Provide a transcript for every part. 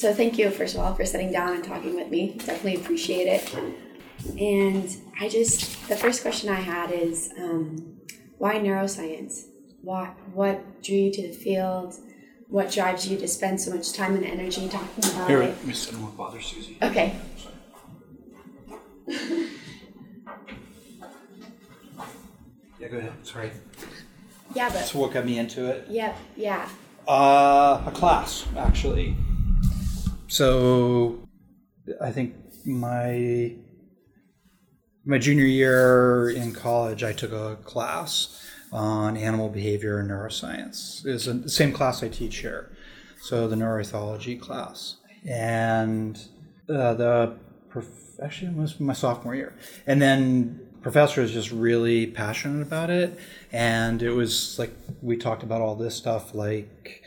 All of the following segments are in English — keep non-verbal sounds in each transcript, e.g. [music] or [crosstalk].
So thank you, first of all, for sitting down and talking with me. Definitely appreciate it. And I just, the first question I had is um, why neuroscience? What, what drew you to the field? What drives you to spend so much time and energy talking about Here, it? let me sit and bother Susie. Okay. Yeah, go ahead. Sorry. Yeah, That's but, what got me into it. yeah, yeah. Uh, a class, actually. So, I think my my junior year in college, I took a class on animal behavior and neuroscience. It's the same class I teach here, so the neuroethology class, and uh, the prof- actually it was my sophomore year, and then professor is just really passionate about it, and it was like we talked about all this stuff like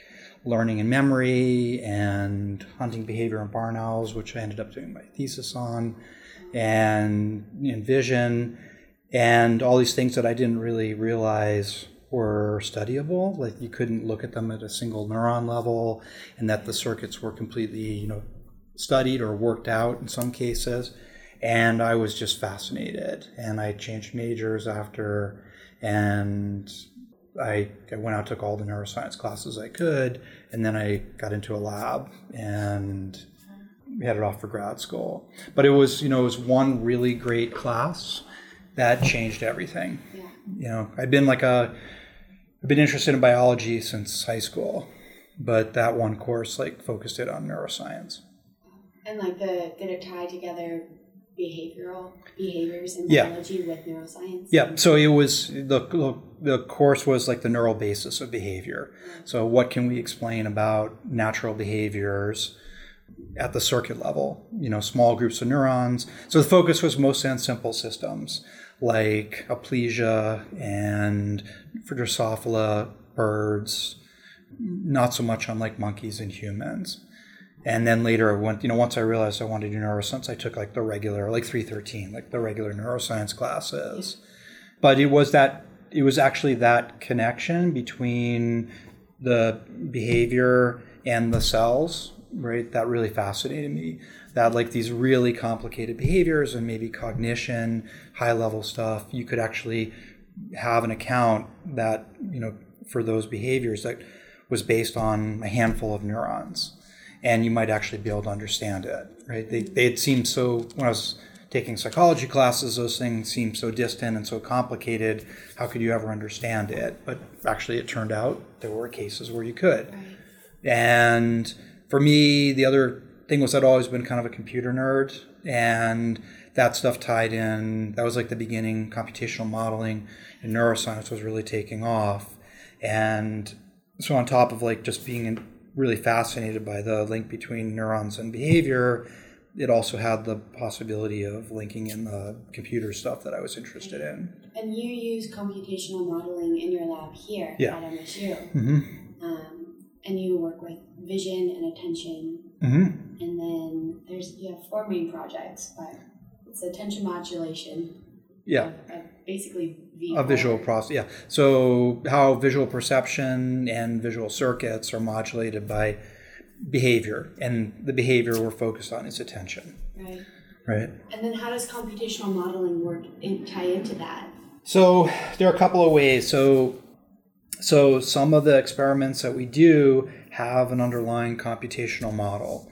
learning and memory and hunting behavior in barn owls, which I ended up doing my thesis on, and know, vision, and all these things that I didn't really realize were studyable. Like you couldn't look at them at a single neuron level, and that the circuits were completely, you know, studied or worked out in some cases. And I was just fascinated, and I changed majors after, and I, I went out took all the neuroscience classes I could, and then I got into a lab and headed off for grad school. But it was you know it was one really great class that changed everything. Yeah. You know I've been like a I've been interested in biology since high school, but that one course like focused it on neuroscience. And like the, did it tie together behavioral behaviors in Yeah. biology with neuroscience? Yeah, so it was the the course was like the neural basis of behavior. So what can we explain about natural behaviors at the circuit level? You know, small groups of neurons. So the focus was mostly on simple systems like Aplysia and for Drosophila birds, not so much on like monkeys and humans. And then later, went, you know, once I realized I wanted to do neuroscience, I took like the regular, like 313, like the regular neuroscience classes. But it was that, it was actually that connection between the behavior and the cells, right? That really fascinated me. That like these really complicated behaviors and maybe cognition, high level stuff, you could actually have an account that, you know, for those behaviors that was based on a handful of neurons and you might actually be able to understand it, right? They, they had seemed so, when I was taking psychology classes, those things seemed so distant and so complicated. How could you ever understand it? But actually, it turned out there were cases where you could. Right. And for me, the other thing was I'd always been kind of a computer nerd, and that stuff tied in. That was like the beginning. Computational modeling and neuroscience was really taking off, and so on top of like just being in, really fascinated by the link between neurons and behavior, it also had the possibility of linking in the computer stuff that I was interested in. And you use computational modeling in your lab here Yeah. at MSU. hmm Um, and you work with vision and attention. hmm And then there's you have four main projects, but it's attention modulation. Yeah. Of, of basically a visual process yeah so how visual perception and visual circuits are modulated by behavior and the behavior we're focused on is attention Right. right And then how does computational modeling work in, tie into that? so there are a couple of ways so so some of the experiments that we do have an underlying computational model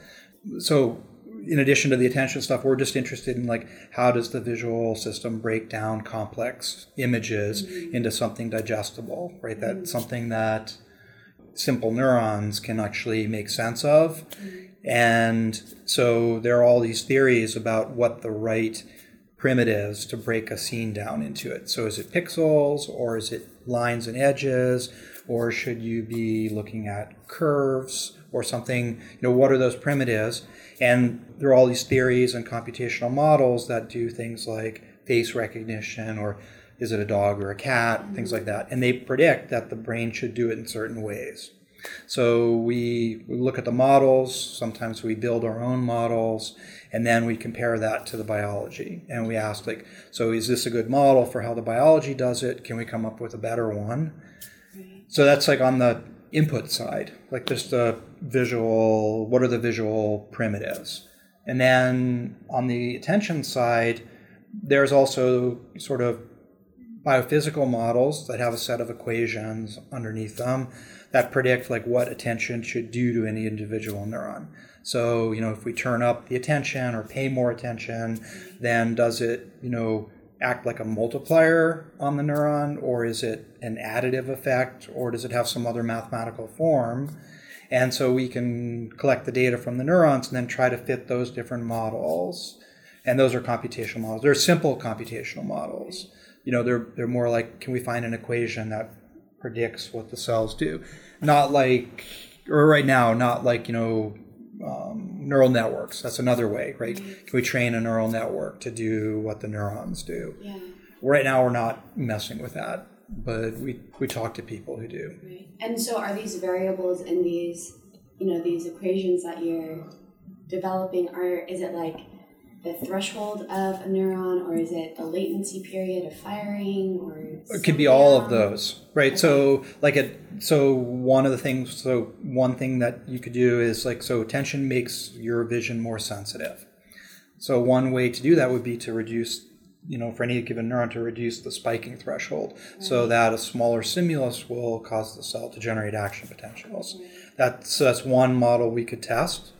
so in addition to the attention stuff we're just interested in like how does the visual system break down complex images mm-hmm. into something digestible right? That mm-hmm. something that simple neurons can actually make sense of. Mm-hmm. And so there are all these theories about what the right primitives to break a scene down into it. So is it pixels or is it lines and edges or should you be looking at curves or something you know what are those primitives and there are all these theories and computational models that do things like face recognition or is it a dog or a cat, mm-hmm. things like that. And they predict that the brain should do it in certain ways. So we, we look at the models, sometimes we build our own models, and then we compare that to the biology. And we ask, like, so is this a good model for how the biology does it? Can we come up with a better one? So that's like on the input side, like just the visual, what are the visual primitives? And then on the attention side, there's also sort of biophysical models that have a set of equations underneath them that predict like what attention should do to any individual neuron. So, you know, if we turn up the attention or pay more attention, then does it, you know, act like a multiplier on the neuron or is it an additive effect or does it have some other mathematical form? And so we can collect the data from the neurons and then try to fit those different models. And those are computational models. They're simple computational models. You know, they're, they're more like can we find an equation that predicts what the cells do? Not like, or right now, not like, you know, um, neural networks. That's another way, right? Mm-hmm. Can we train a neural network to do what the neurons do? Yeah. Right now, we're not messing with that, but we, we talk to people who do. Right. And so, are these variables in these, you know, these equations that you're developing? Are is it like the threshold of a neuron, or is it the latency period of firing, or it could be all of those, right? Okay. So, like it. So one of the things. So one thing that you could do is like so attention makes your vision more sensitive. So one way to do that would be to reduce, you know, for any given neuron to reduce the spiking threshold, right. so that a smaller stimulus will cause the cell to generate action potentials. Right. That's that's one model we could test.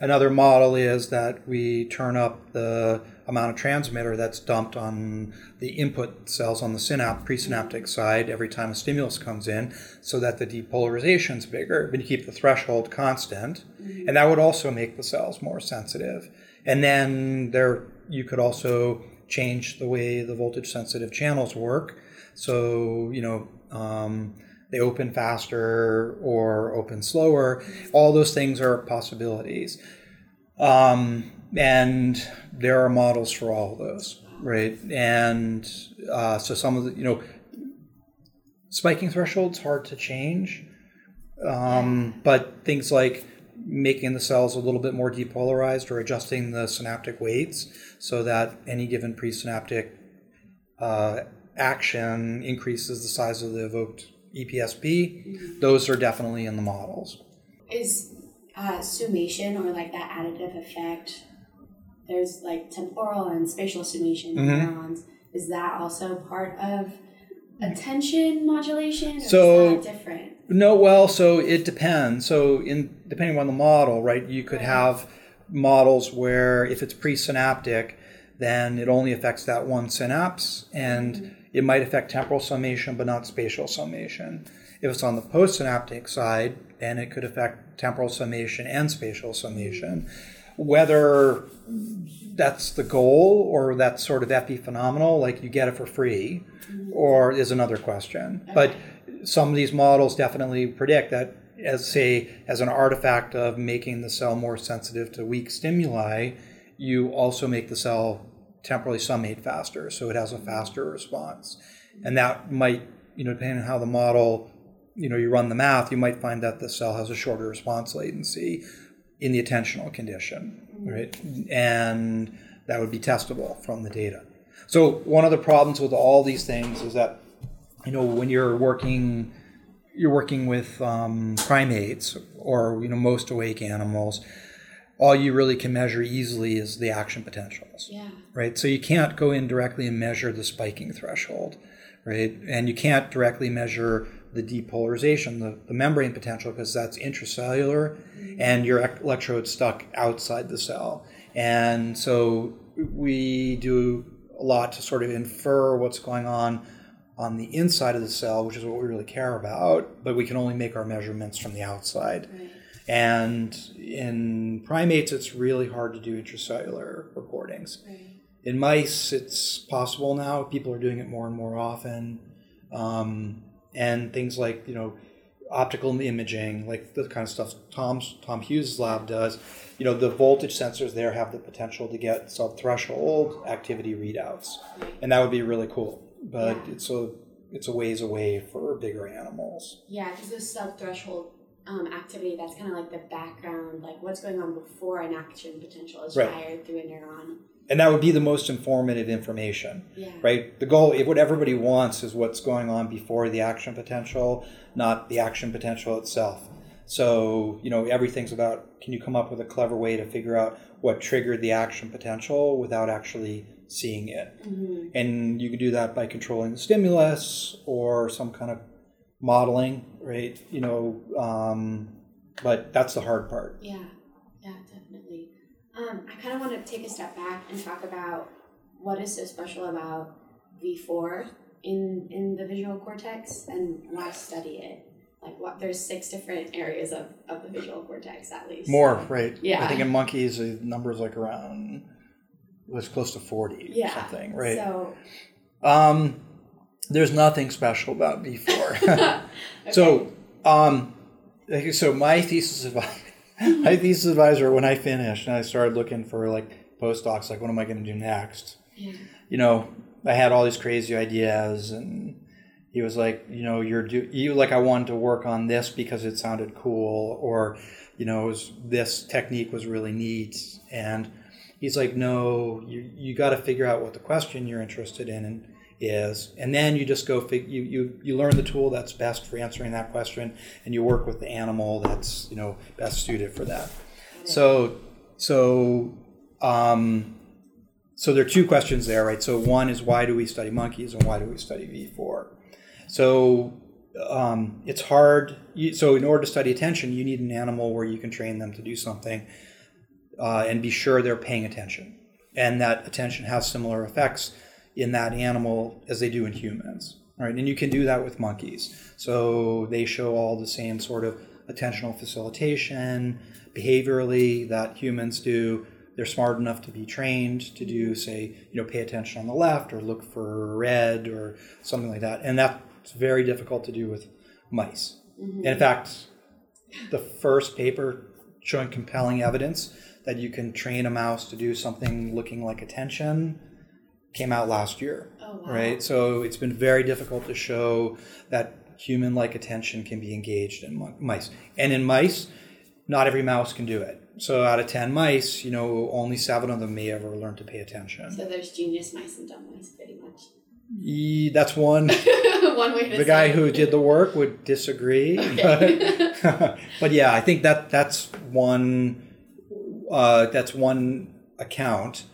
Another model is that we turn up the amount of transmitter that's dumped on the input cells on the synapse presynaptic side every time a stimulus comes in so that the depolarization is bigger but you keep the threshold constant. Mm-hmm. and that would also make the cells more sensitive. And then there you could also change the way the voltage sensitive channels work. So you know um, they open faster or open slower. All those things are possibilities. Um, and there are models for all of those, right? And uh, so some of the, you know, spiking thresholds hard to change, um, but things like making the cells a little bit more depolarized or adjusting the synaptic weights so that any given presynaptic uh, action increases the size of the evoked EPSP, mm-hmm. those are definitely in the models. Is uh, summation or like that additive effect? There's like temporal and spatial summation mm-hmm. neurons. Is that also part of attention modulation? so different. No, well, so it depends. So in depending on the model, right? You could right. have models where if it's presynaptic, then it only affects that one synapse, and mm-hmm it might affect temporal summation but not spatial summation. If it's on the postsynaptic side, then it could affect temporal summation and spatial summation. Whether that's the goal or that's sort of epiphenomenal, like you get it for free, or is another question. But some of these models definitely predict that as say as an artifact of making the cell more sensitive to weak stimuli, you also make the cell temporally summate faster, so it has a faster response. And that might, you know, depending on how the model, you know, you run the math, you might find that the cell has a shorter response latency in the attentional condition, right? And that would be testable from the data. So one of the problems with all these things is that, you know, when you're working, you're working with um, primates or you know most awake animals all you really can measure easily is the action potentials. Yeah. Right. So you can't go in directly and measure the spiking threshold, right? And you can't directly measure the depolarization, the, the membrane potential, because that's intracellular mm-hmm. and your electrode's stuck outside the cell. And so we do a lot to sort of infer what's going on on the inside of the cell, which is what we really care about, but we can only make our measurements from the outside. Right. And in primates, it's really hard to do intracellular recordings. Right. In mice, it's possible now. People are doing it more and more often. Um, and things like, you know, optical imaging, like the kind of stuff Tom's, Tom Hughes' lab does, you know, the voltage sensors there have the potential to get sub-threshold activity readouts. And that would be really cool. But yeah. it's a it's a ways away for bigger animals. Yeah, because those sub-threshold um, activity that's kind of like the background, like what's going on before an action potential is Right. fired through a neuron. and that would be the most informative information Yeah. right the goal if what everybody wants is what's going on before the action potential not the action potential itself so you know everything's about can you come up with a clever way to figure out what triggered the action potential without actually seeing it hmm and you can do that by controlling the stimulus or some kind of modeling right you know um, but that's the hard part Yeah, yeah, definitely. Um, I kind of want to take a step back and talk about what is so special about V4 in in the visual cortex and why study it. Like, what there's six different areas of, of the visual cortex at least. more right Yeah. i think in monkeys the numbers like around was close to 40 Yeah. or something right So, Um, there's nothing special about V4. [laughs] [laughs] okay. So, um, so my thesis advisor, [laughs] my thesis advisor, when I finished and I started looking for like postdocs, like what am I going to do next? yeah. You know, I had all these crazy ideas, and he was like, you know, you're do you like I wanted to work on this because it sounded cool, or you know, it was, this technique was really neat, and he's like, no, you you got to figure out what the question you're interested in is, and then you just go fig- you you you learn the tool that's best for answering that question, and you work with the animal that's you know best suited for that. So so um, so there are two questions there, right? So one is why do we study monkeys, and why do we study V4? So um, it's hard. You, so in order to study attention, you need an animal where you can train them to do something uh, and be sure they're paying attention, and that attention has similar effects in that animal as they do in humans, right? And you can do that with monkeys. So they show all the same sort of attentional facilitation behaviorally that humans do. They're smart enough to be trained to do, say, you know, pay attention on the left or look for red or something like that. And that's very difficult to do with mice. Mm-hmm. And in fact, the first paper showing compelling evidence that you can train a mouse to do something looking like attention came out last year. Oh, wow. Right? So it's been very difficult to show that human like attention can be engaged in mice. And in mice, not every mouse can do it. So out of 10 mice, you know, only seven of them may ever learn to pay attention. So there's genius mice and dumb mice, pretty much. Ye- That's one. [laughs] One way to the guy who did the work would disagree. Okay. But, [laughs] but yeah, I think that that's one uh, that's one account,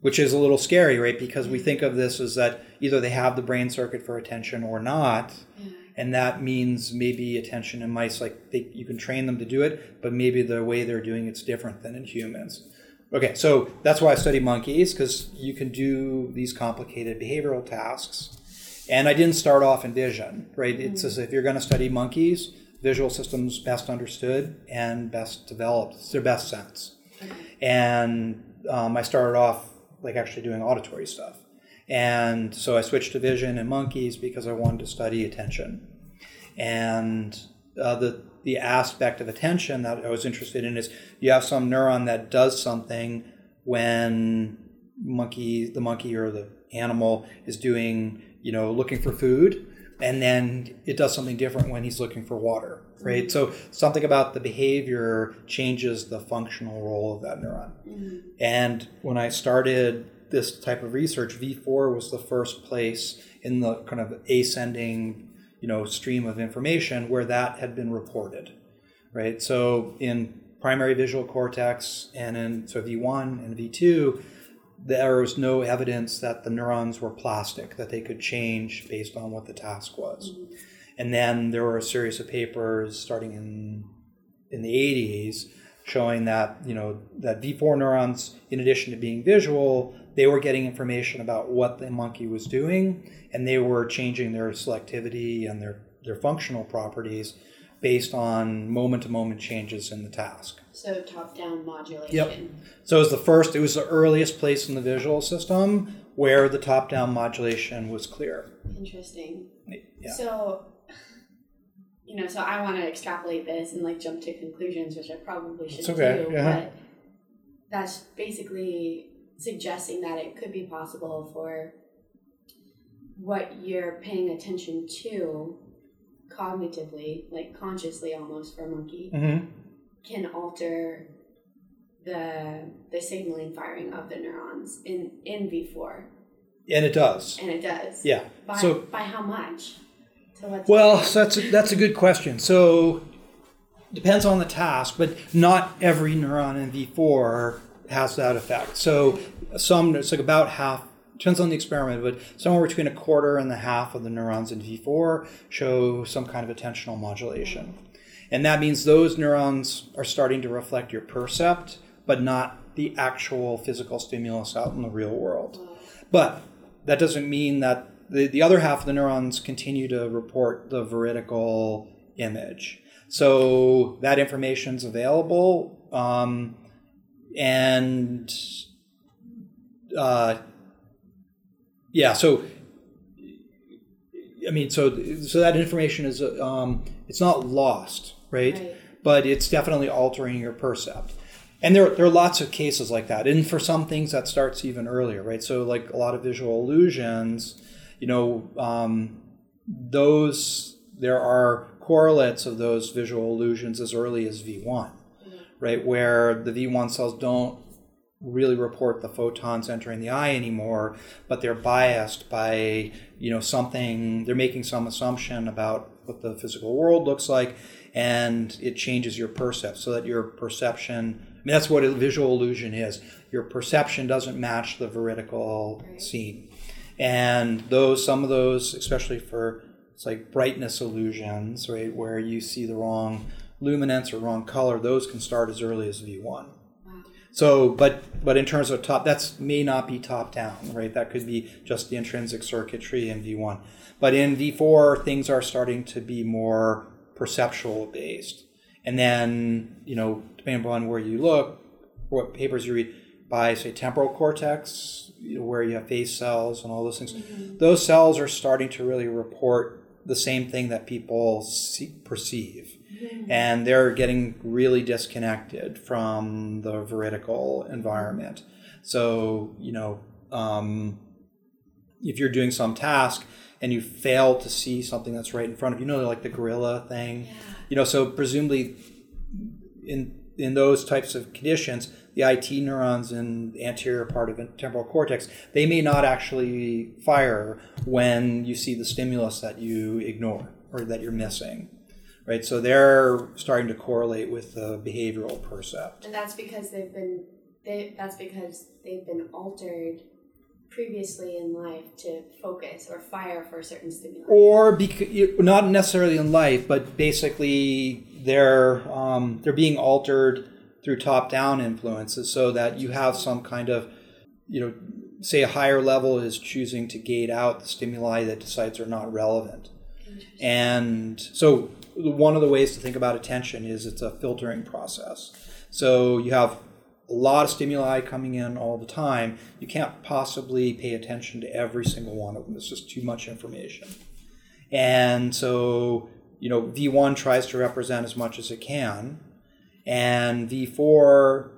which is a little scary, right? Because we think of this as that either they have the brain circuit for attention or not, Yeah. and that means maybe attention in mice, like they, you can train them to do it, but maybe the way they're doing it's different than in humans. Okay, so that's why I study monkeys because you can do these complicated behavioral tasks. And I didn't start off in vision, right? It's as if you're going to study monkeys, visual systems best understood and best developed. It's their best sense. Okay. And um, I started off like actually doing auditory stuff. And so I switched to vision and monkeys because I wanted to study attention. And uh, the the aspect of attention that I was interested in is you have some neuron that does something when monkey the monkey or the animal is doing you know looking for food and then it does something different when he's looking for water right so something about the behavior changes the functional role of that neuron Mhm. and when I started this type of research, V4 was the first place in the kind of ascending, you know, stream of information where that had been reported, right? So in primary visual cortex and in so V1 and V2, there was no evidence that the neurons were plastic, that they could change based on what the task was. Mm-hmm. And then there were a series of papers starting in in the 80s showing that you know that V4 neurons, in addition to being visual, they were getting information about what the monkey was doing, and they were changing their selectivity and their their functional properties based on moment-to-moment changes in the task. So top down modulation. Yep. So it was the first, it was the earliest place in the visual system where the top-down modulation was clear. Interesting. Yeah. So, you know, so I want to extrapolate this and like jump to conclusions, which I probably should okay, do. yeah. But that's basically suggesting that it could be possible for what you're paying attention to cognitively, like consciously almost for a monkey, Mm-hmm. can alter the the signaling firing of the neurons in in V4, And it does. and it does. Yeah. By So by how much? What Well, so that's a, that's a good question. So depends on the task, but not every neuron in V4 has that effect. So some it's like about half depends on the experiment, but somewhere between a quarter and the half of the neurons in V4 show some kind of attentional modulation. And that means those neurons are starting to reflect your percept, but not the actual physical stimulus out in the real world. But that doesn't mean that the, the other half of the neurons continue to report the veridical image. So that information's available. Um, and uh, yeah, so I mean, so so that information is um, it's not lost, right? Right. But it's definitely altering your percept. And there, there are lots of cases like that. And for some things, that starts even earlier, right? So, like a lot of visual illusions, you know, um, those, there are correlates of those visual illusions as early as V1, right? Where the V1 cells don't really report the photons entering the eye anymore, but they're biased by, you know, something, they're making some assumption about what the physical world looks like, and it changes your percept so that your perception, I mean, that's what a visual illusion is. Your perception doesn't match the veridical Right. scene. And those, some of those, especially for it's like brightness illusions, right, where you see the wrong luminance or wrong color, those can start as early as V1. So, but but in terms of top, that's may not be top down, right? That could be just the intrinsic circuitry in V1. But in V4, things are starting to be more perceptual based. And then, you know, depending upon where you look, what papers you read, by say temporal cortex, you know, where you have face cells and all those things, mm-hmm. those cells are starting to really report the same thing that people see, perceive and they're getting really disconnected from the veridical environment. So, you know, um, if you're doing some task and you fail to see something that's right in front of you, you know, like the gorilla thing, you know, so presumably in in those types of conditions, the IT neurons in the anterior part of the temporal cortex, they may not actually fire when you see the stimulus that you ignore or that you're missing right? So they're starting to correlate with the behavioral percept. And that's because they've been they that's because they've been altered previously in life to focus or fire for a certain stimuli. Or because, not necessarily in life, but basically they're um, they're being altered through top-down influences, so that you have some kind of, you know, say a higher level is choosing to gate out the stimuli that decides are not relevant. And so one of the ways to think about attention is it's a filtering process. So you have a lot of stimuli coming in all the time. You can't possibly pay attention to every single one of them. It's just too much information. And so, you know, V1 tries to represent as much as it can, and V4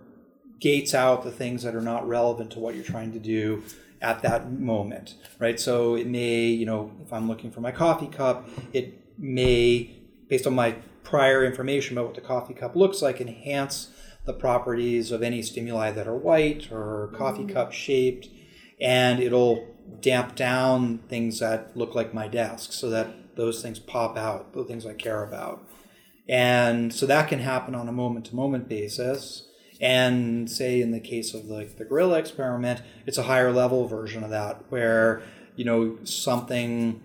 gates out the things that are not relevant to what you're trying to do at that moment, right? So it may, you know, if I'm looking for my coffee cup, it may, based on my prior information about what the coffee cup looks like, enhance the properties of any stimuli that are white or coffee mm. cup shaped, and it'll damp down things that look like my desk so that those things pop out, the things I care about. And so that can happen on a moment to moment basis. And say in the case of like the gorilla experiment, it's a higher level version of that where, you know, something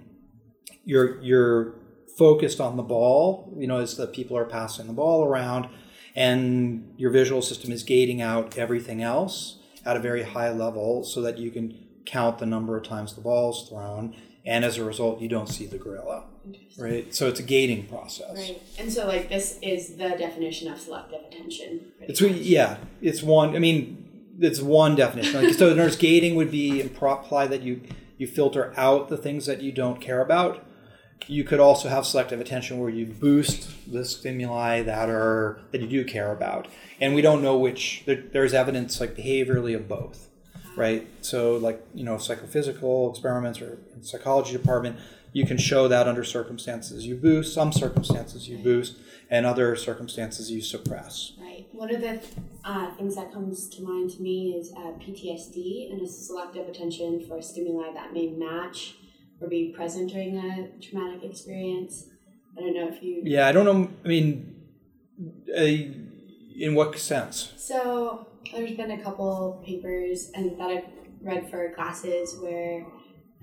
you're you're focused on the ball, you know, as the people are passing the ball around, and your visual system is gating out everything else at a very high level so that you can count the number of times the ball is thrown, and as a result, you don't see the gorilla, right? So it's a gating process. Right. And so like this is the definition of selective attention. It's much. yeah, it's one. I mean, it's one definition. Like, so, there's gating would be imply that you you filter out the things that you don't care about. You could also have selective attention where you boost the stimuli that are that you do care about, and we don't know which. There, there's evidence like behaviorally of both, right? So like you know psychophysical experiments or psychology department, you can show that under circumstances you boost, some circumstances you boost, and other circumstances you suppress. Right. One of the uh, things that comes to mind to me is uh, PTSD and a selective attention for stimuli that may match or be present during a traumatic experience. I don't know if you. Yeah, I don't know. I mean, uh, in what sense? So there's been a couple papers and that I've read for classes where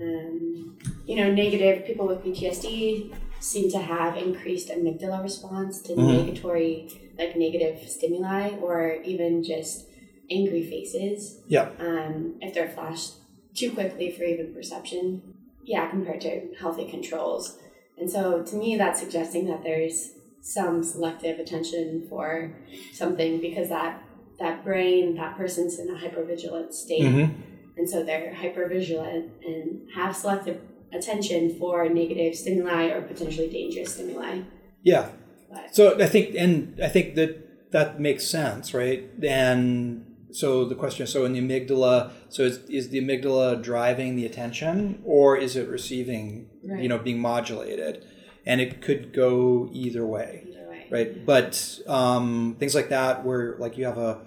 um, you know negative people with PTSD seem to have increased amygdala response to Mhm. negatory like negative stimuli or even just angry faces Yeah. um, if they're flashed too quickly for even perception yeah compared to healthy controls and so to me that's suggesting that there's some selective attention for something because that that brain that person's in a hypervigilant state Mm-hmm. and so they're hypervigilant and have selective attention for negative stimuli or potentially dangerous stimuli Yeah. but So I think, and I think that that makes sense, right? And so the question is, so in the amygdala, so is, is the amygdala driving the attention, or is it receiving, Right. you know, being modulated? And it could go either way, either way right? But um, things like that, where like you have a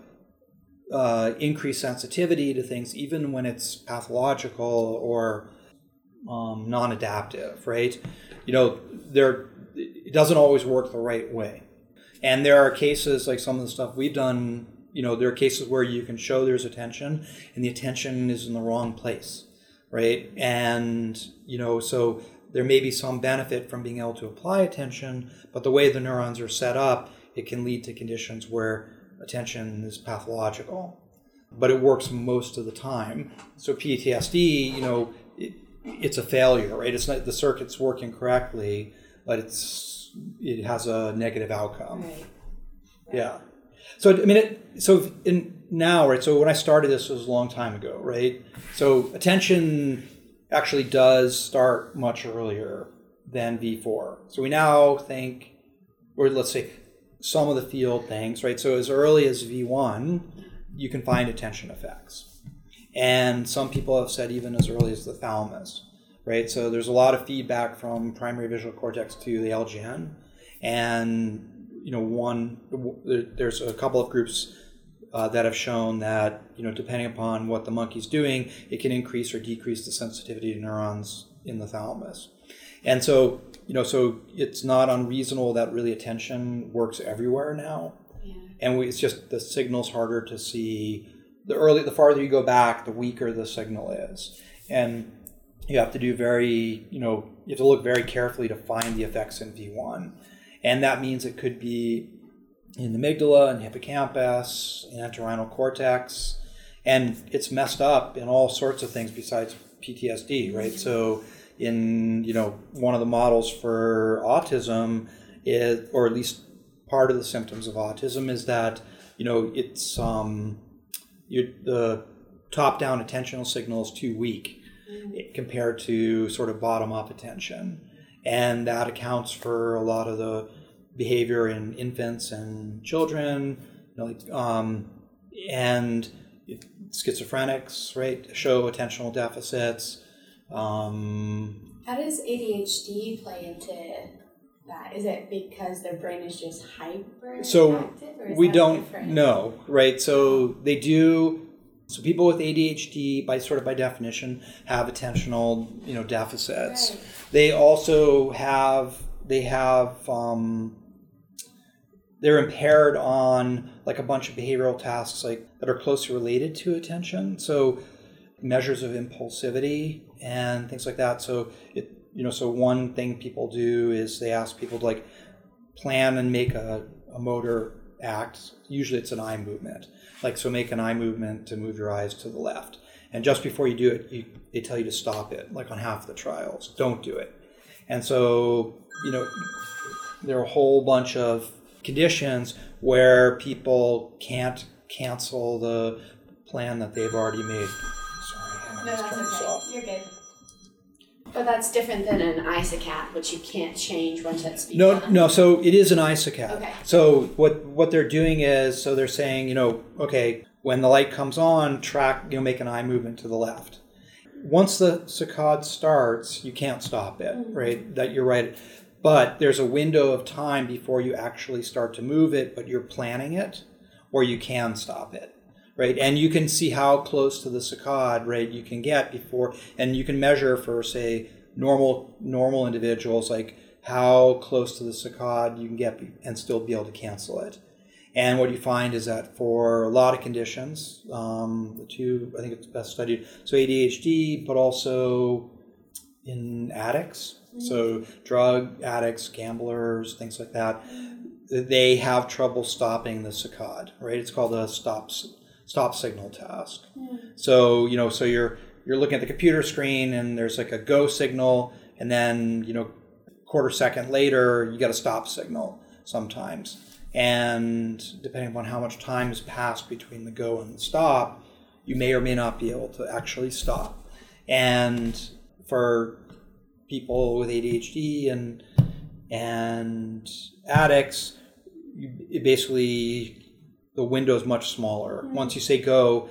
uh, increased sensitivity to things, even when it's pathological or um, non-adaptive, right? You know, there it doesn't always work the right way, and there are cases like some of the stuff we've done. You know, there are cases where you can show there's attention, and the attention is in the wrong place, right? And you know, so there may be some benefit from being able to apply attention, but the way the neurons are set up, it can lead to conditions where attention is pathological but it works most of the time. So PTSD, you know, it, it's a failure, right? It's not the circuit's working correctly, but it's it has a negative outcome. right Yeah. So I mean, it, so in now, right? So when I started this was a long time ago, right? So attention actually does start much earlier than V4. So we now think, or let's say, some of the field thinks, right? So as early as V1, you can find attention effects, and some people have said even as early as the thalamus, right? So there's a lot of feedback from primary visual cortex to the LGN, and you know, one there's a couple of groups uh, that have shown that you know, depending upon what the monkey's doing, it can increase or decrease the sensitivity to neurons in the thalamus. And so, you know, so it's not unreasonable that really attention works everywhere now. yeah And we, it's just the signal's harder to see. The early, the farther you go back, the weaker the signal is, and you have to do very, you know, you have to look very carefully to find the effects in V1, and that means it could be in the amygdala and hippocampus and entorhinal cortex, and it's messed up in all sorts of things besides PTSD, right? So, in you know, one of the models for autism is, or at least part of the symptoms of autism is that you know it's um, you, the top-down attentional signal is too weak compared to sort of bottom-up attention, and that accounts for a lot of the behavior in infants and children, you know, like, um, and schizophrenics, right, show attentional deficits. Um, How does ADHD play into that? Is it because their brain is just hyper So, or is we don't different? know, right? So they do. So people with ADHD, by sort of by definition, have attentional, you know, deficits. Right. They also have they have um, they're impaired on like a bunch of behavioral tasks like that are closely related to attention. So measures of impulsivity and things like that. So it you know so one thing people do is they ask people to like plan and make a, a motor act. Usually it's an eye movement. Like so make an eye movement to move your eyes to the left. And just before you do it, you, they tell you to stop it, like on half the trials. Don't do it. And so, you know, there are a whole bunch of conditions where people can't cancel the plan that they've already made. Sorry, No, that's okay. You're good. But that's different than antisaccade, which you can't change once it's No, begun. no. No. So it is antisaccade. Okay. So what what they're doing is so they're saying you know okay when the light comes on track you know make an eye movement to the left, once the saccade starts, you can't stop it, Mm-hmm. right? That you're right. But there's a window of time before you actually start to move it, but you're planning it, or you can stop it, right? And you can see how close to the saccade, right, you can get before, and you can measure for, say, normal normal individuals, like how close to the saccade you can get and still be able to cancel it. And what you find is that for a lot of conditions, um, the two I think it's best studied. So ADHD, but also in addicts, so drug addicts, gamblers, things like that. They have trouble stopping the saccade, right? It's called a stop stop signal task. Hmm. So you know, so you're you're looking at the computer screen and there's like a go signal, and then you know, quarter second later you get a stop signal sometimes. And depending upon how much time has passed between the go and the stop, you may or may not be able to actually stop. And for people with ADHD and and addicts, you, it basically the window is much smaller. Mm-hmm. Once you say go,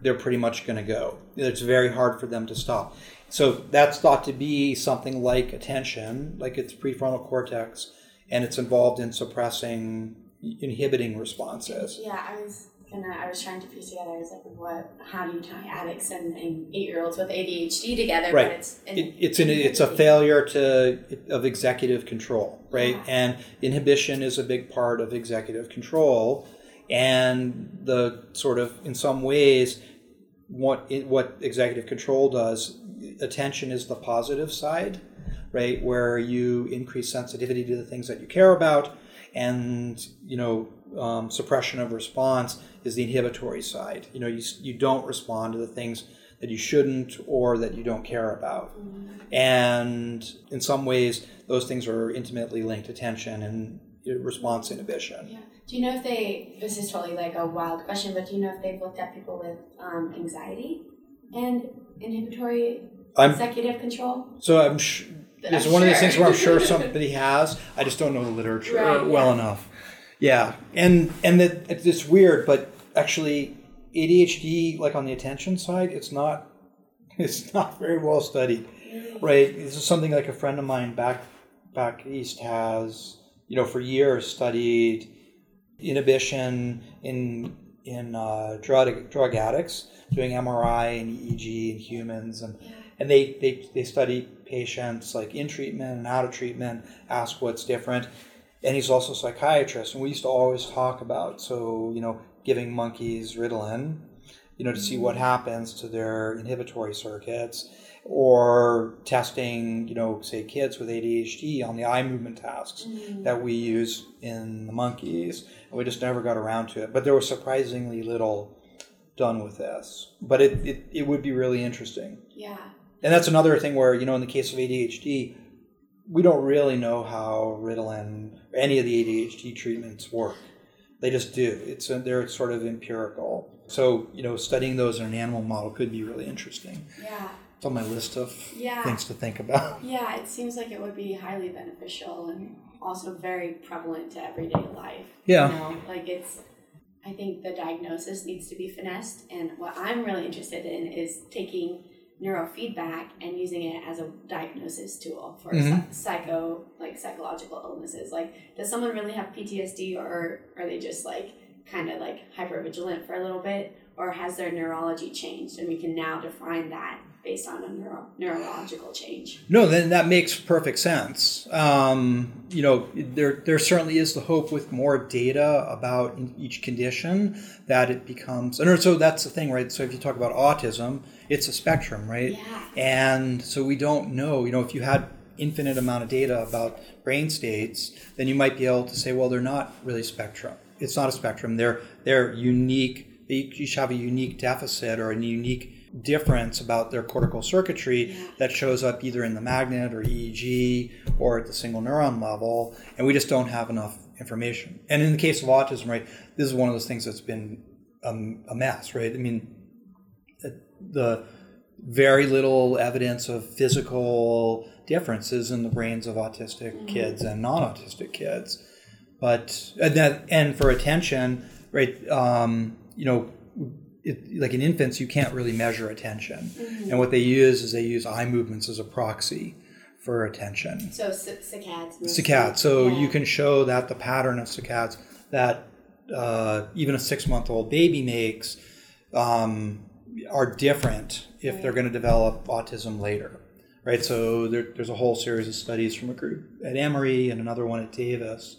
they're pretty much going to go. It's very hard for them to stop. So that's thought to be something like attention, like it's prefrontal cortex, and it's involved in suppressing, inhibiting responses. Yeah, I was gonna. I was trying to piece together. I was like, what? How do you tie addicts and, and eight-year-olds with ADHD together? Right. But it's It, it's an, it's a failure to of executive control, right? Yeah. And inhibition is a big part of executive control, and the sort of in some ways, what it, what executive control does, attention is the positive side, right? Where you increase sensitivity to the things that you care about, and you know um, suppression of response is the inhibitory side. You know, you you don't respond to the things that you shouldn't or that you don't care about. And in some ways, those things are intimately linked attention and response inhibition. Yeah. Do you know if they? This is totally like a wild question, but do you know if they've looked at people with um, anxiety and inhibitory I'm executive control? so I'm. Sh- it's I'm one of these things where I'm sure [laughs] somebody has. I just don't know the literature Right, well yeah. enough. Yeah, and and that it's it's weird, but actually, ADHD, like on the attention side, it's not [laughs] it's not very well studied. Right. This is something like a friend of mine back back east has, you know, for years studied inhibition in in uh, drug drug addicts, doing MRI and EEG in humans, and and they, they they study patients like in treatment and out of treatment, ask what's different. And he's also a psychiatrist, and we used to always talk about so you know giving monkeys Ritalin, you know, to see what happens to their inhibitory circuits, or testing, you know, say kids with ADHD on the eye movement tasks mm. that we use in the monkeys. And we just never got around to it. But there was surprisingly little done with this. But it, it, it would be really interesting. Yeah. And that's another thing where, you know, in the case of ADHD, we don't really know how Ritalin or any of the ADHD treatments work. They just do. It's they're sort of empirical. So, you know, studying those in an animal model could be really interesting. Yeah. It's on my list of Yeah. things to think about. [laughs] Yeah, it seems like it would be highly beneficial and also very prevalent to everyday life. Yeah. You know, like it's, I think the diagnosis needs to be finessed. And what I'm really interested in is taking neurofeedback and using it as a diagnosis tool for Mhm. psycho, like psychological illnesses. Like, does someone really have PTSD or are they just like kind of like hypervigilant for a little bit? Or has their neurology changed? And we can now define that based on a neuro- neurological change. No, then that makes perfect sense. Um, you know, there there certainly is the hope with more data about in each condition that it becomes. And so that's the thing, right? So if you talk about autism, it's a spectrum, right? Yeah. And so we don't know. You know, if you had infinite amount of data about brain states, then you might be able to say, well, they're not really spectrum. It's not a spectrum. They're they're unique. They each have a unique deficit or a unique difference about their cortical circuitry that shows up either in the magnet or EEG or at the single neuron level, and we just don't have enough information. And in the case of autism, right, this is one of those things that's been um, a mess, right? I mean, the very little evidence of physical differences in the brains of autistic kids and non-autistic kids but and that and for attention right um, you know it, like in infants, you can't really measure attention, Mm-hmm. and what they use is they use eye movements as a proxy for attention. So c- saccades. Saccades. So Yeah. you can show that the pattern of saccades that uh, even a six-month-old baby makes um, are different if they're going to develop autism later, right? So there, there's a whole series of studies from a group at Emory and another one at Davis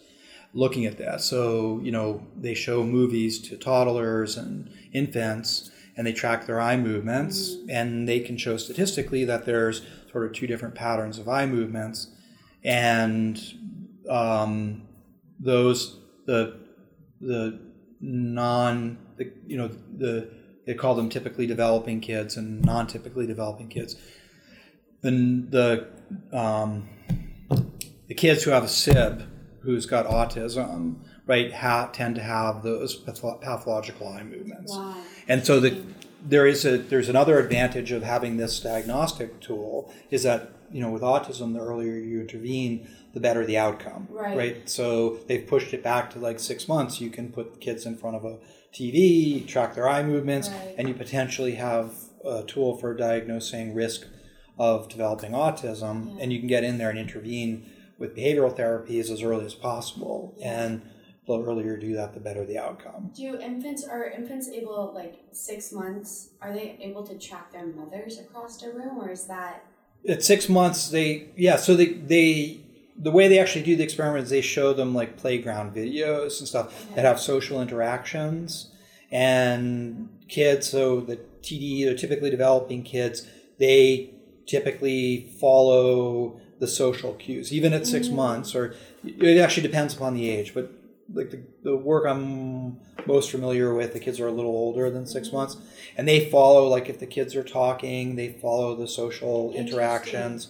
looking at that. So you know they show movies to toddlers and infants. And they track their eye movements, and they can show statistically that there's sort of two different patterns of eye movements, and um, those the the non the, you know the they call them typically developing kids and non-typically developing kids then the um, the kids who have a SIB who's got autism right ha- tend to have those patho- pathological eye movements Wow. and so the, there is a there's another advantage of having this diagnostic tool is that you know with autism the earlier you intervene the better the outcome Right. so they've pushed it back to like six months you can put kids in front of a tv track their eye movements Right. and you potentially have a tool for diagnosing risk of developing autism and you can get in there and intervene with behavioral therapies as early as possible and the earlier you do that the better the outcome Do infants are infants able like six months? Are they able to track their mothers across the room, or is that at six months they yeah so they they the way they actually do the experiment is they show them like playground videos and stuff that have social interactions and kids so the td they're typically developing kids they typically follow the social cues even at 6 months or it actually depends upon the age but like the, the work i'm most familiar with the kids are a little older than 6 months and they follow like if the kids are talking they follow the social interactions.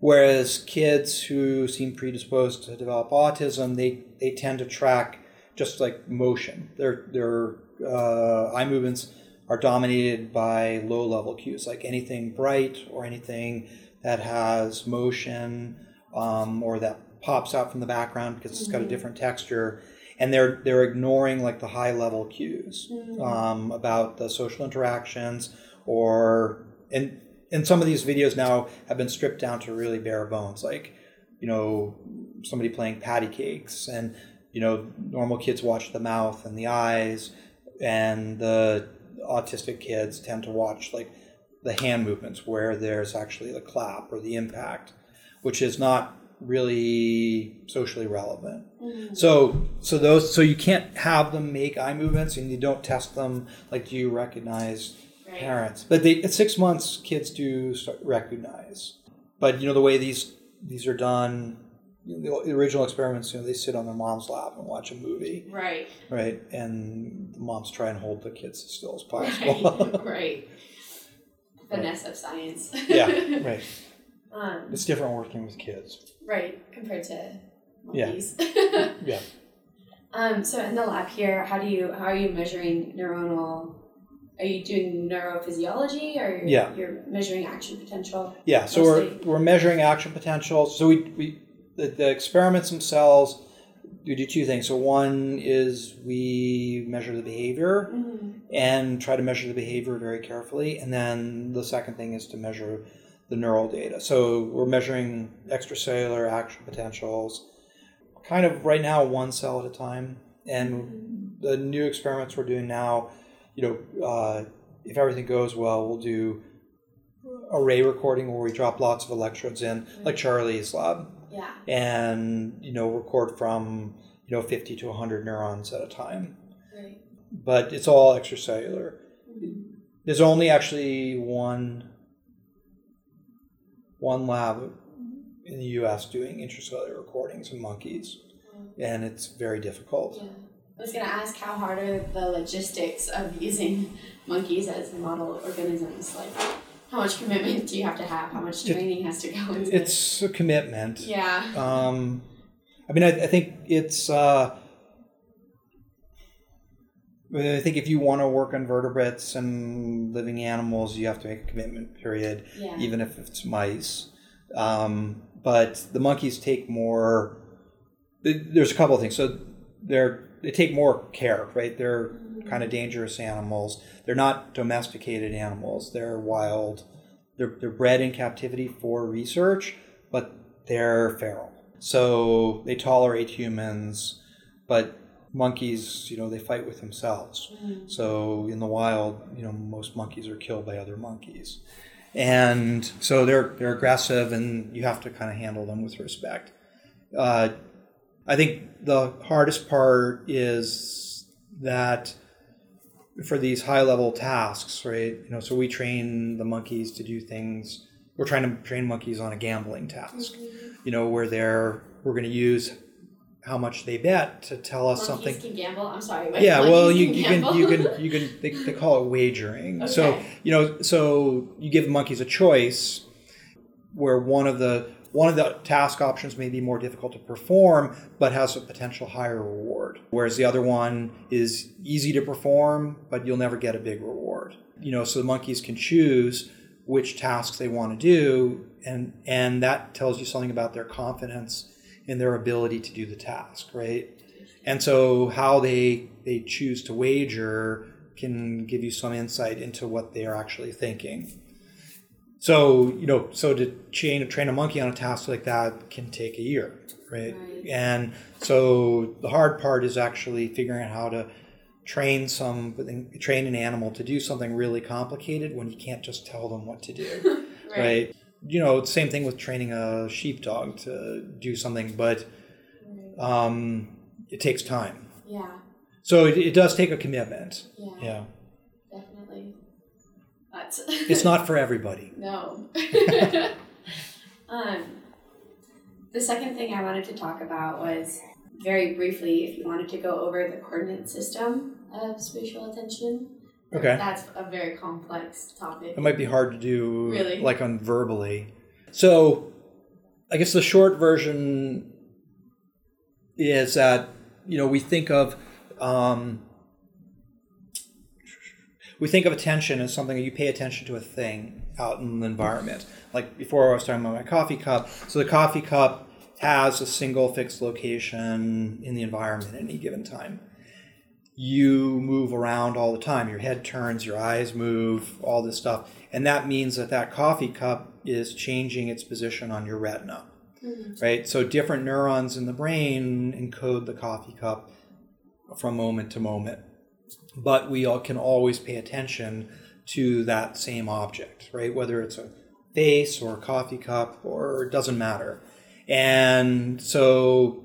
Whereas kids who seem predisposed to develop autism they they tend to track just like motion. Their their uh, eye movements are dominated by low level cues like anything bright or anything that has motion um, or that pops out from the background because it's got a different texture. And they're they're ignoring like the high level cues um, about the social interactions or and and some of these videos now have been stripped down to really bare bones like you know somebody playing patty cakes and you know normal kids watch the mouth and the eyes and the autistic kids tend to watch like the hand movements where there's actually the clap or the impact which is not really socially relevant mm-hmm. so so those so you can't have them make eye movements and you don't test them like do you recognize Right. parents but they at six months kids do start recognize but you know the way these these are done the original experiments you know they sit on their mom's lap and watch a movie right? right and the moms try and hold the kids as still as possible [laughs] Right. right. Finesse of science. yeah [laughs] right um, it's different working with kids right compared to Yeah. monkeys. [laughs] yeah um, so in the lab here, how do you how are you measuring neuronal? Are you doing neurophysiology or you're, Yeah. you're measuring action potential? Yeah, so we're, we're measuring action potential. So we, we the, the experiments themselves, we do two things. So one is we measure the behavior Mhm. And try to measure the behavior very carefully. And then the second thing is to measure the neural data. So we're measuring extracellular action potentials, kind of right now one cell at a time. And the new experiments we're doing now, you know, uh, if everything goes well, we'll do array recording where we drop lots of electrodes in, like Charlie's lab, Yeah. and you know record from you know 50 to 100 neurons at a time. But it's all extracellular. There's only actually one one lab in the U.S. doing intracellular recordings in monkeys, and it's very difficult. Yeah. I was gonna ask how hard are the logistics of using monkeys as model organisms? Like, how much commitment do you have to have? How much It- training has to go into it? It's a commitment. Yeah. Um, I mean, I, I think it's. Uh, I think if you want to work on vertebrates and living animals, you have to make a commitment period, Yeah. even if it's mice. Um, but the monkeys take more. There's a couple of things. So they're they take more care, right? They're kind of dangerous animals. They're not domesticated animals. They're wild. They're, they're bred in captivity for research, but they're feral. So they tolerate humans, but monkeys, you know, they fight with themselves. So in the wild, you know, most monkeys are killed by other monkeys. And so they're they're aggressive and you have to kind of handle them with respect. Uh, I think the hardest part is that for these high level tasks, right? You know, so we train the monkeys to do things. We're trying to train monkeys on a gambling task. You know, where they're we're going to use how much they bet to tell us Monkeys something. can gamble. I'm sorry. Yeah, well, you, you can gamble. you can you can they, they call it wagering. [laughs] So you know, so you give monkeys a choice where one of the one of the task options may be more difficult to perform, but has a potential higher reward. Whereas the other one is easy to perform, but you'll never get a big reward. You know, so the monkeys can choose which tasks they want to do, and and that tells you something about their confidence in their ability to do the task, right? And so how they they choose to wager can give you some insight into what they are actually thinking. So you know, so to train train a monkey on a task like that can take a year, right? Right. And so the hard part is actually figuring out how to train some train an animal to do something really complicated when you can't just tell them what to do, [laughs] right? You know, same thing with training a sheepdog to do something, but um, it takes time. Yeah. So it, it does take a commitment. Yeah. Yeah, Definitely. But it's not [laughs] for everybody. No. [laughs] [laughs] um, the second thing I wanted to talk about was very briefly if you wanted to go over the coordinate system of spatial attention. Okay. That's a very complex topic. It might be hard to do Really? like on verbally. So I guess the short version is that you know we think of um, we think of attention as something that you pay attention to a thing out in the environment. Like before, I was talking about my coffee cup. So the coffee cup has a single fixed location in the environment at any given time. You move around all the time. Your head turns, your eyes move, all this stuff, and that means that that coffee cup is changing its position on your retina mm-hmm. right? So different neurons in the brain encode the coffee cup from moment to moment. But we all can always pay attention to that same object, right? Whether it's a face or a coffee cup or it doesn't matter. And so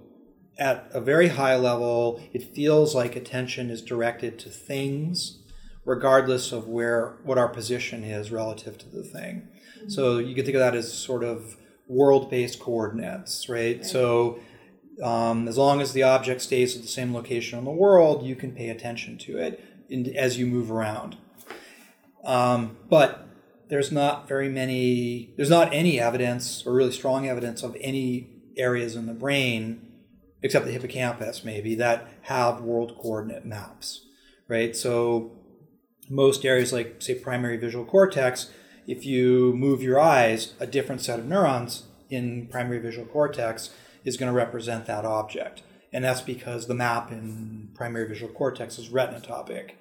at a very high level, it feels like attention is directed to things regardless of where what our position is relative to the thing. So you can think of that as sort of world-based coordinates, right? So um, as long as the object stays at the same location on the world, you can pay attention to it in, as you move around. Um, but there's not very many, there's not any evidence or really strong evidence of any areas in the brain, except the hippocampus maybe, that have world coordinate maps, right? So most areas like say primary visual cortex if you move your eyes a different set of neurons in primary visual cortex is going to represent that object. And that's because the map in primary visual cortex is retinotopic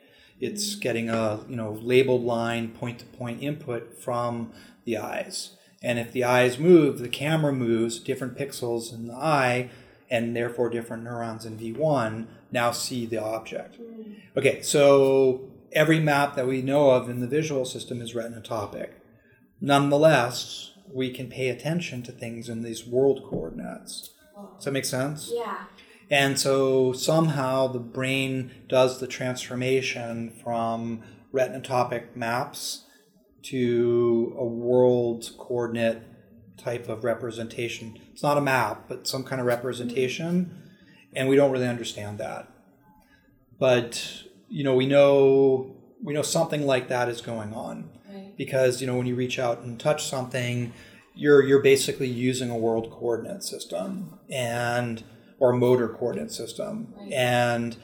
it's getting a you know labeled line point to point input from the eyes. And if the eyes move the camera moves different pixels in the eye and therefore different neurons in v1 now see the object mm. okay so every map that we know of in the visual system is retinotopic. Nonetheless, we can pay attention to things in these world coordinates. Does that make sense? Yeah. And so somehow the brain does the transformation from retinotopic maps to a world coordinate type of representation. It's not a map, but some kind of mm-hmm. representation, and we don't really understand that. But you know, we know we know something like that is going on Right. because you know when you reach out and touch something, you're you're basically using a world coordinate system and or motor coordinate system, Right. and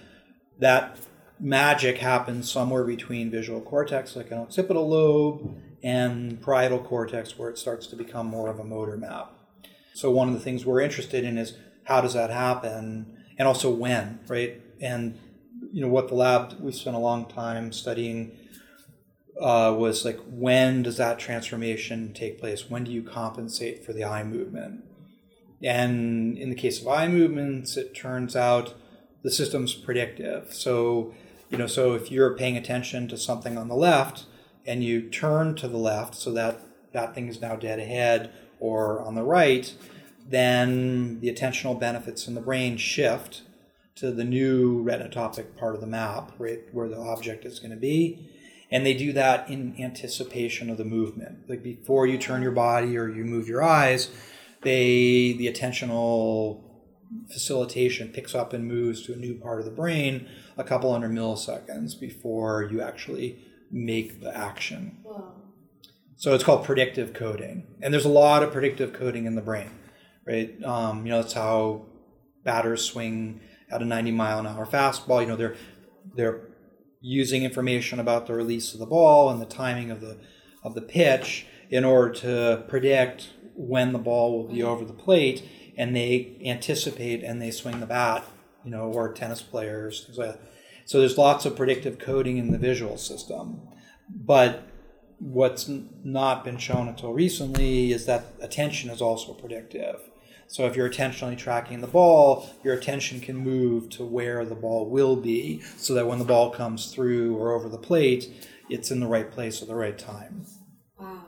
that magic happens somewhere between visual cortex, like an occipital lobe, and parietal cortex, where it starts to become more of a motor map. So one of the things we're interested in is how does that happen, and also when, right? And you know what the lab we spent a long time studying uh, was like when does that transformation take place? When do you compensate for the eye movement? And in the case of eye movements, it turns out the system's predictive. So, you know, so if you're paying attention to something on the left and you turn to the left so that that thing is now dead ahead or on the right, then the attentional benefits in the brain shift to the new retinotopic part of the map, right where the object is going to be. And they do that in anticipation of the movement. Like before you turn your body or you move your eyes, they the attentional facilitation picks up and moves to a new part of the brain a couple hundred milliseconds before you actually make the action. Wow. So it's called predictive coding, and there's a lot of predictive coding in the brain, right? Um, you know, that's how batters swing at a 90 mile an hour fastball. You know, they're they're using information about the release of the ball and the timing of the of the pitch in order to predict when the ball will be over the plate, and they anticipate and they swing the bat. You know, or tennis players, things like that. So there's lots of predictive coding in the visual system, but what's not been shown until recently is that attention is also predictive. So if you're attentionally tracking the ball, your attention can move to where the ball will be so that when the ball comes through or over the plate, it's in the right place at the right time. Wow.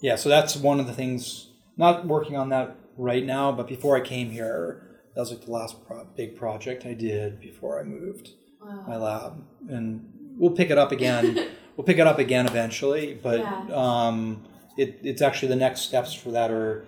Yeah, so that's one of the things, not working on that right now, but before I came here, that was like the last pro- big project I did before I moved wow. my lab. And we'll pick it up again. [laughs] we'll pick it up again eventually, but yeah. um, it, it's actually the next steps for that are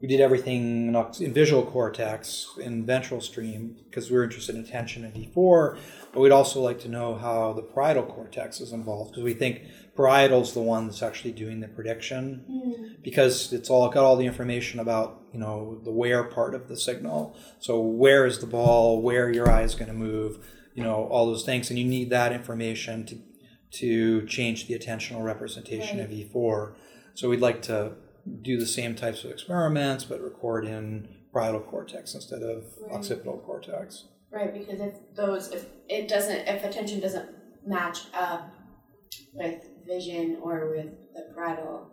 we did everything in visual cortex in ventral stream because we were interested in attention in V4, but we'd also like to know how the parietal cortex is involved because we think parietal's the one that's actually doing the prediction mm. because it's all got all the information about you know the where part of the signal. So where is the ball? Where your eye is going to move? You know all those things, and you need that information to to change the attentional representation right. of V4 So we'd like to do the same types of experiments, but record in parietal cortex instead of right. occipital cortex. Right, because if those, if it doesn't, if attention doesn't match up with vision or with the parietal,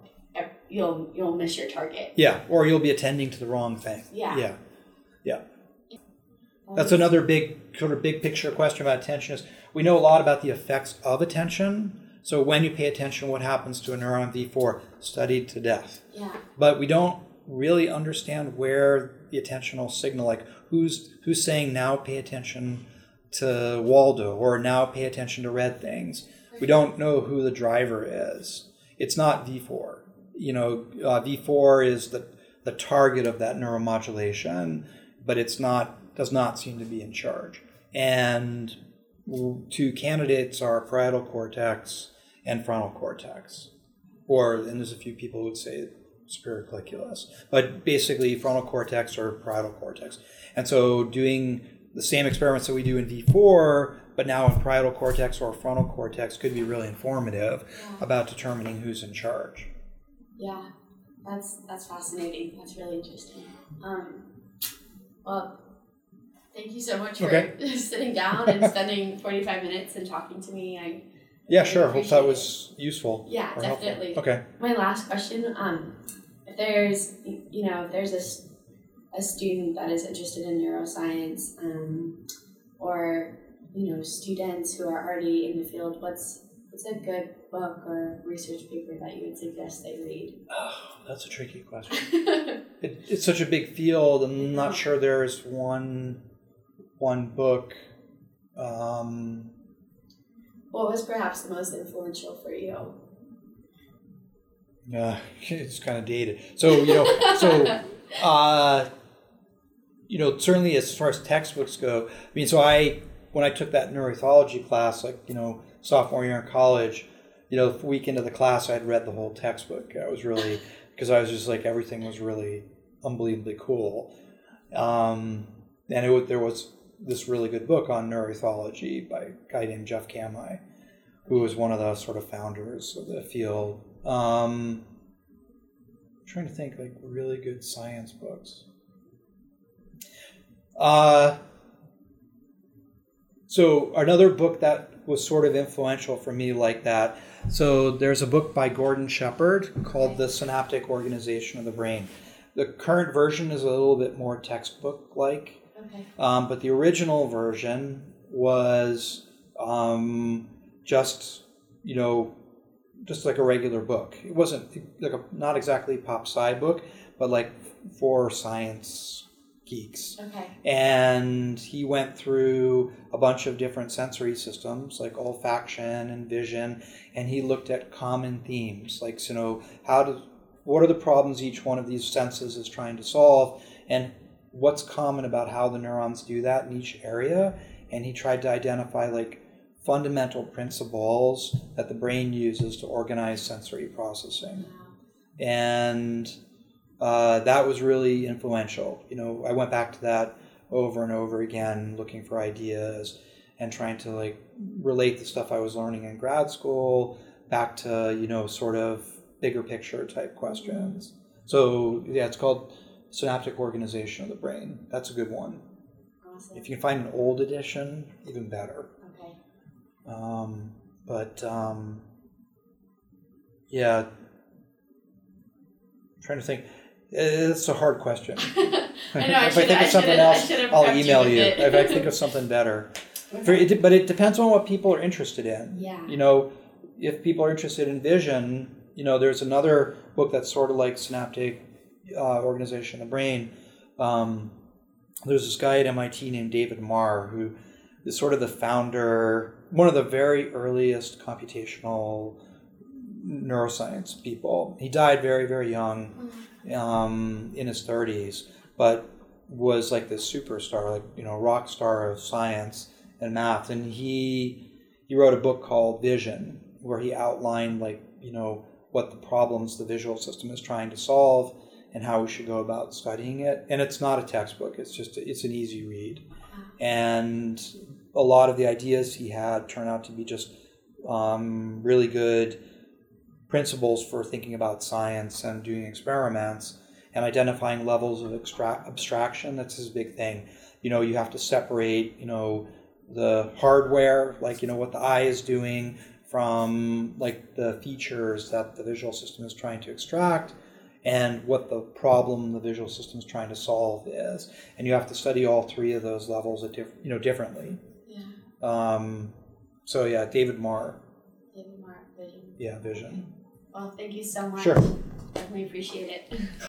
you'll you'll miss your target. Yeah, or you'll be attending to the wrong thing. Yeah. Yeah. Yeah. That's another big sort of big picture question about attention is we know a lot about the effects of attention. So when you pay attention, what happens to a neuron V4? Studied to death. Yeah. But we don't really understand where the attentional signal, like who's who's saying now pay attention to Waldo or now pay attention to red things. We don't know who the driver is. It's not V4. You know, uh, V4 is the the target of that neuromodulation, but it's not does not seem to be in charge. And two candidates are parietal cortex and frontal cortex, or and there's a few people who would say superior colliculus, but basically frontal cortex or parietal cortex. And so doing the same experiments that we do in V4, but now in parietal cortex or frontal cortex could be really informative yeah. about determining who's in charge. Yeah, that's that's fascinating. That's really interesting. Um, well, thank you so much for okay. [laughs] sitting down and spending 45 minutes and talking to me. I yeah, sure. Hope that was useful. Yeah, definitely. Helpful. Okay. My last question: um, if there's, you know, if there's a, a student that is interested in neuroscience, um, or you know, students who are already in the field, what's what's a good book or research paper that you would suggest they read? Oh, that's a tricky question. [laughs] it, it's such a big field. I'm not sure there's one one book. Um, what was perhaps the most influential for you? Yeah, [laughs] it's kind of dated. So you know, so [laughs] uh, you know, certainly as far as textbooks go, I mean, so I when I took that neuroethology class, like you know, sophomore year in college, you know, the week into the class, I'd read the whole textbook. I was really [laughs] because I was just like everything was really unbelievably cool, um, and it there was this really good book on neuroethology by a guy named Jeff Camhi, who was one of the sort of founders of the field. Um, I'm trying to think like really good science books. Uh, so another book that was sort of influential for me like that. So there's a book by Gordon Shepherd called The Synaptic Organization of the Brain. The current version is a little bit more textbook like, Okay. um, but the original version was um, just you know just like a regular book. It wasn't like a not exactly pop sci book, but like for science geeks Okay. and he went through a bunch of different sensory systems like olfaction and vision and he looked at common themes like you know how do what are the problems each one of these senses is trying to solve and what's common about how the neurons do that in each area and he tried to identify like fundamental principles that the brain uses to organize sensory processing and uh, that was really influential. You know, I went back to that over and over again, looking for ideas and trying to like relate the stuff I was learning in grad school back to you know sort of bigger picture type questions. So yeah, it's called synaptic organization of the brain. That's a good one. Awesome. If you can find an old edition, even better. Okay. Um, but um, yeah, trying to think. It's a hard question. [laughs] I know. I if I think of something else, I'll email you. If I think of something better, [laughs] it, but it depends on what people are interested in. Yeah. You know, if people are interested in vision, you know, there's another book that's sort of like synaptic uh, organization the brain. Um, there's this guy at MIT named David Marr who is sort of the founder, one of the very earliest computational neuroscience people. He died very, very young, um, in his 30s, but was like this superstar, like you know, rock star of science and math. And he he wrote a book called Vision, where he outlined like you know what the problems the visual system is trying to solve and how we should go about studying it. And it's not a textbook; it's just it's an easy read. And a lot of the ideas he had turn out to be just um, really good principles for thinking about science and doing experiments and identifying levels of extra- abstraction. That's his big thing. You know, you have to separate, you know, the hardware, like, you know, what the eye is doing from like the features that the visual system is trying to extract and what the problem the visual system is trying to solve is. And you have to study all three of those levels at diff- you know, differently. Yeah. Um, so yeah, David Marr, David Marr Vision. yeah, vision. Well, thank you so much. Sure. Definitely appreciate it. [laughs]